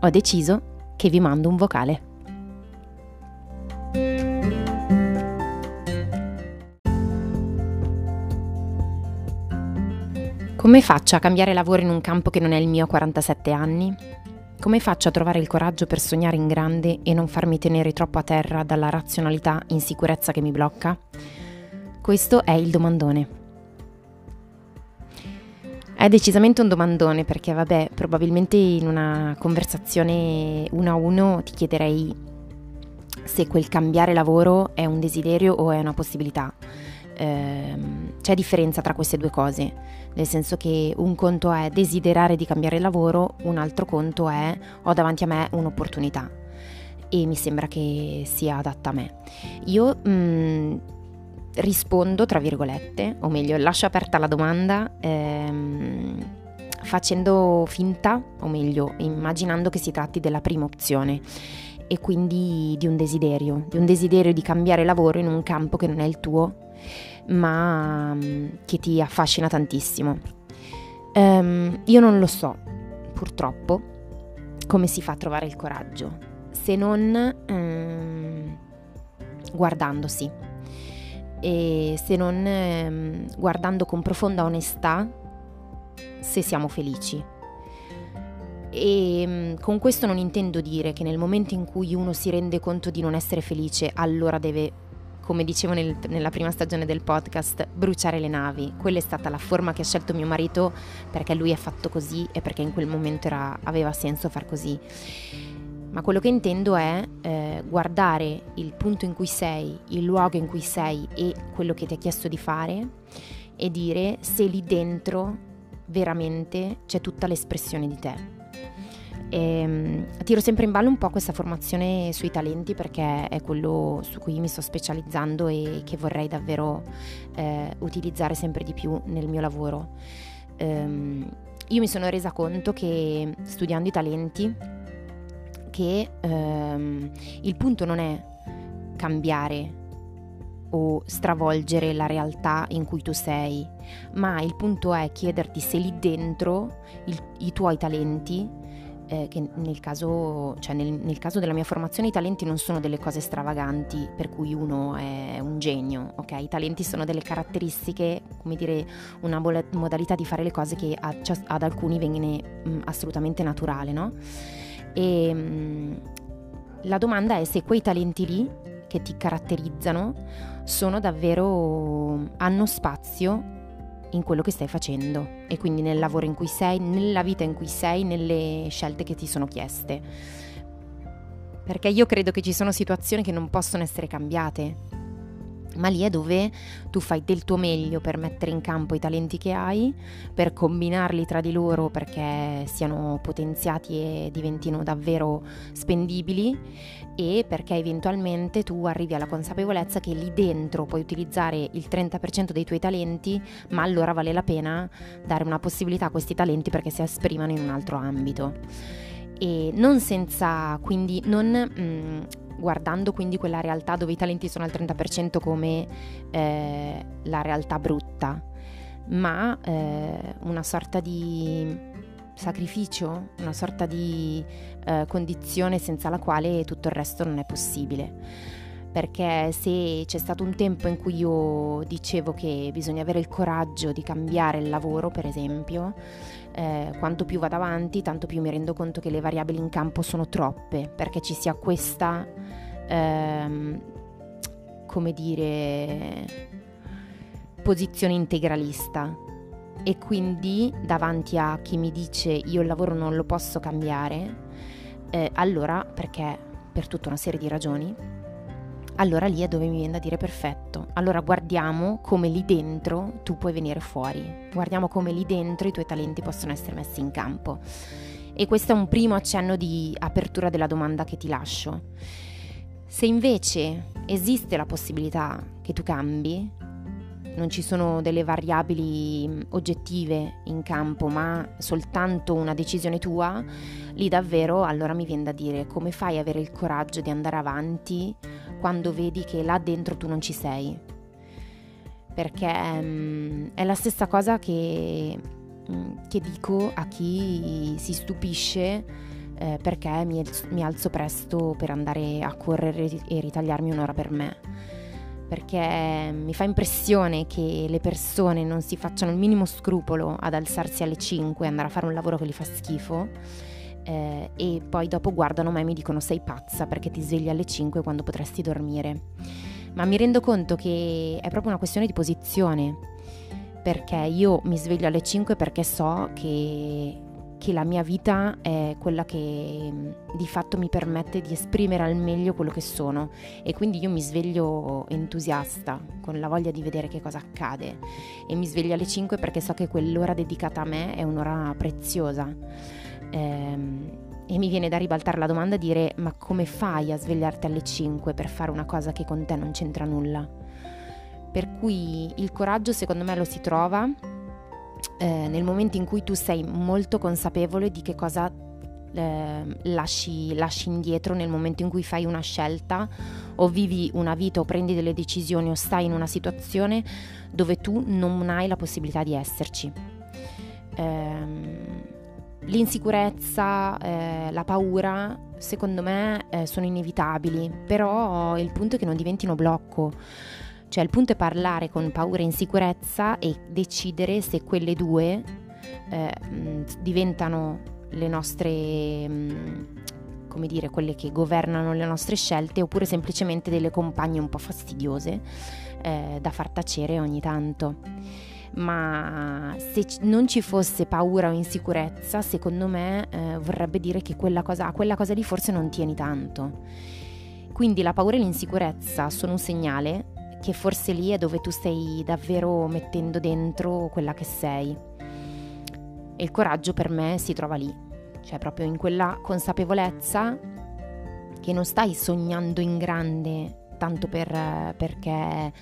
ho deciso che vi mando un vocale. Come faccio a cambiare lavoro in un campo che non è il mio a 47 anni? Come faccio a trovare il coraggio per sognare in grande e non farmi tenere troppo a terra dalla razionalità insicurezza che mi blocca? Questo è il domandone. È decisamente un domandone perché, vabbè, probabilmente in una conversazione uno a uno ti chiederei se quel cambiare lavoro è un desiderio o è una possibilità ehm, c'è differenza tra queste due cose, nel senso che un conto è desiderare di cambiare lavoro, un altro conto è ho davanti a me un'opportunità e mi sembra che sia adatta a me. Io mh, mm, rispondo, tra virgolette, o meglio, lascio aperta la domanda. Ehm, facendo finta, o meglio, immaginando che si tratti della prima opzione e quindi di un desiderio, di un desiderio di cambiare lavoro in un campo che non è il tuo ma mm, che ti affascina tantissimo. Um, io non lo so, purtroppo, come si fa a trovare il coraggio, se non um, guardandosi e se non um, guardando con profonda onestà se siamo felici. E con questo non intendo dire che nel momento in cui uno si rende conto di non essere felice, allora deve come dicevo nel, nella prima stagione del podcast, bruciare le navi. Quella è stata la forma che ha scelto mio marito perché lui ha fatto così e perché in quel momento era, aveva senso far così. Ma quello che intendo è eh, guardare il punto in cui sei, il luogo in cui sei e quello che ti ha chiesto di fare e dire se lì dentro veramente c'è tutta l'espressione di te. E, ehm, tiro sempre in ballo un po' questa formazione sui talenti perché è quello su cui mi sto specializzando e che vorrei davvero eh, utilizzare sempre di più nel mio lavoro. Um, io mi sono resa conto che studiando i talenti che um, il punto non è cambiare o stravolgere la realtà in cui tu sei, ma il punto è chiederti se lì dentro il, i tuoi talenti eh, che nel caso, cioè nel, nel caso, della mia formazione i talenti non sono delle cose stravaganti per cui uno è un genio, ok? I talenti sono delle caratteristiche, come dire, una modalità di fare le cose che a, ad alcuni viene mh, mm, assolutamente naturale, no? E mm, la domanda è se quei talenti lì che ti caratterizzano sono davvero hanno spazio in quello che stai facendo e quindi nel lavoro in cui sei, nella vita in cui sei, nelle scelte che ti sono chieste. Perché io credo che ci sono situazioni che non possono essere cambiate, ma lì è dove tu fai del tuo meglio per mettere in campo i talenti che hai, per combinarli tra di loro perché siano potenziati e diventino davvero spendibili e perché eventualmente tu arrivi alla consapevolezza che lì dentro puoi utilizzare il 30% dei tuoi talenti, ma allora vale la pena dare una possibilità a questi talenti perché si esprimano in un altro ambito. E non senza, quindi non mh, mm, guardando quindi quella realtà dove i talenti sono al 30% come eh, la realtà brutta, ma eh, una sorta di sacrificio, una sorta di eh, condizione senza la quale tutto il resto non è possibile. Perché se c'è stato un tempo in cui io dicevo che bisogna avere il coraggio di cambiare il lavoro, per esempio, eh, quanto più vado avanti, tanto più mi rendo conto che le variabili in campo sono troppe, perché ci sia questa, ehm, come dire, posizione integralista. E quindi davanti a chi mi dice io il lavoro non lo posso cambiare, eh, allora perché per tutta una serie di ragioni, allora lì è dove mi viene da dire perfetto. Allora guardiamo come lì dentro tu puoi venire fuori, guardiamo come lì dentro i tuoi talenti possono essere messi in campo. E questo è un primo accenno di apertura della domanda che ti lascio. Se invece esiste la possibilità che tu cambi, non ci sono delle variabili oggettive in campo, ma soltanto una decisione tua, lì davvero allora mi viene da dire come fai ad avere il coraggio di andare avanti quando vedi che là dentro tu non ci sei. Perché um, è la stessa cosa che, um, che, dico a chi si stupisce eh, perché mi, mi alzo presto per andare a correre e ritagliarmi un'ora per me perché mi fa impressione che le persone non si facciano il minimo scrupolo ad alzarsi alle 5 e andare a fare un lavoro che gli fa schifo eh, e poi dopo guardano me e mi dicono sei pazza perché ti svegli alle 5 quando potresti dormire. Ma mi rendo conto che è proprio una questione di posizione, perché io mi sveglio alle 5 perché so che che la mia vita è quella che mm, di fatto mi permette di esprimere al meglio quello che sono e quindi io mi sveglio entusiasta, con la voglia di vedere che cosa accade e mi sveglio alle 5 perché so che quell'ora dedicata a me è un'ora preziosa. Ehm, e mi viene da ribaltare la domanda e dire ma come fai a svegliarti alle 5 per fare una cosa che con te non c'entra nulla? Per cui il coraggio secondo me lo si trova eh, nel momento in cui tu sei molto consapevole di che cosa eh, lasci, lasci, indietro nel momento in cui fai una scelta o vivi una vita o prendi delle decisioni o stai in una situazione dove tu non hai la possibilità di esserci. Eh, l'insicurezza, eh, la paura, secondo me eh, sono inevitabili, però il punto è che non diventino blocco. Cioè il punto è parlare con paura e insicurezza e decidere se quelle due eh, diventano le nostre, come dire, quelle che governano le nostre scelte oppure semplicemente delle compagne un po' fastidiose eh, da far tacere ogni tanto. Ma se non ci fosse paura o insicurezza, secondo me eh, vorrebbe dire che quella cosa, a quella cosa lì forse non tieni tanto. Quindi la paura e l'insicurezza sono un segnale che forse lì è dove tu stai davvero mettendo dentro quella che sei. E il coraggio per me si trova lì, cioè proprio in quella consapevolezza che non stai sognando in grande tanto per, perché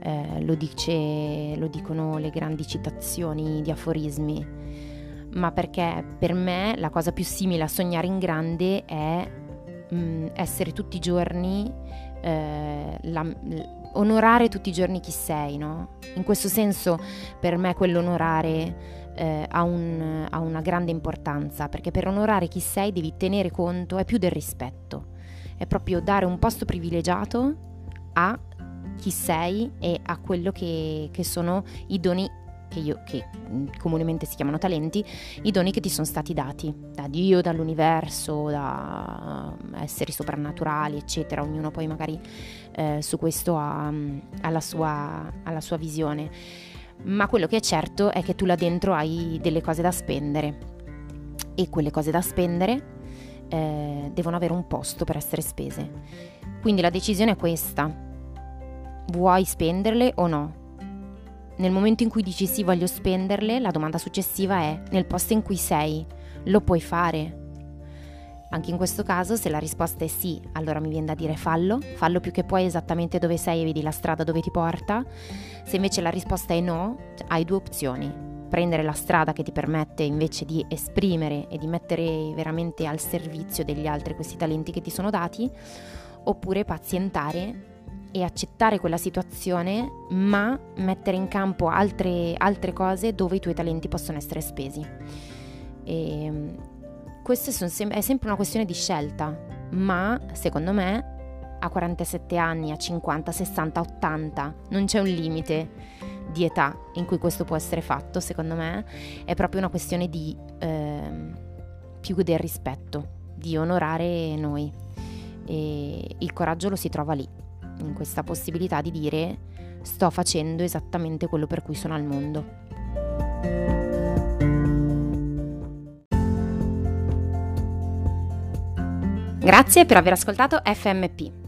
eh, lo, dice, lo dicono le grandi citazioni di aforismi, ma perché per me la cosa più simile a sognare in grande è mh, mm, essere tutti i giorni eh, la, onorare tutti i giorni chi sei, no? In questo senso per me quell'onorare eh, ha, un, ha una grande importanza, perché per onorare chi sei devi tenere conto, è più del rispetto, è proprio dare un posto privilegiato a chi sei e a quello che, che sono i doni che, io, che mm, comunemente si chiamano talenti, i doni che ti sono stati dati da Dio, dall'universo, da eh, esseri soprannaturali, eccetera. Ognuno poi magari eh, su questo ha, mm, ha, la sua, ha la sua visione. Ma quello che è certo è che tu là dentro hai delle cose da spendere e quelle cose da spendere eh, devono avere un posto per essere spese. Quindi la decisione è questa. Vuoi spenderle o no? Nel momento in cui dici sì voglio spenderle, la domanda successiva è nel posto in cui sei, lo puoi fare? Anche in questo caso, se la risposta è sì, allora mi viene da dire fallo, fallo più che puoi esattamente dove sei e vedi la strada dove ti porta. Se invece la risposta è no, hai due opzioni. Prendere la strada che ti permette invece di esprimere e di mettere veramente al servizio degli altri questi talenti che ti sono dati, oppure pazientare e accettare quella situazione, ma mettere in campo altre, altre cose dove i tuoi talenti possono essere spesi. E ehm, questo sem- è sempre una questione di scelta, ma secondo me a 47 anni, a 50, 60, 80 non c'è un limite di età in cui questo può essere fatto, secondo me è proprio una questione di eh, più del rispetto, di onorare noi. E il coraggio lo si trova lì in questa possibilità di dire sto facendo esattamente quello per cui sono al mondo. Grazie per aver ascoltato FMP.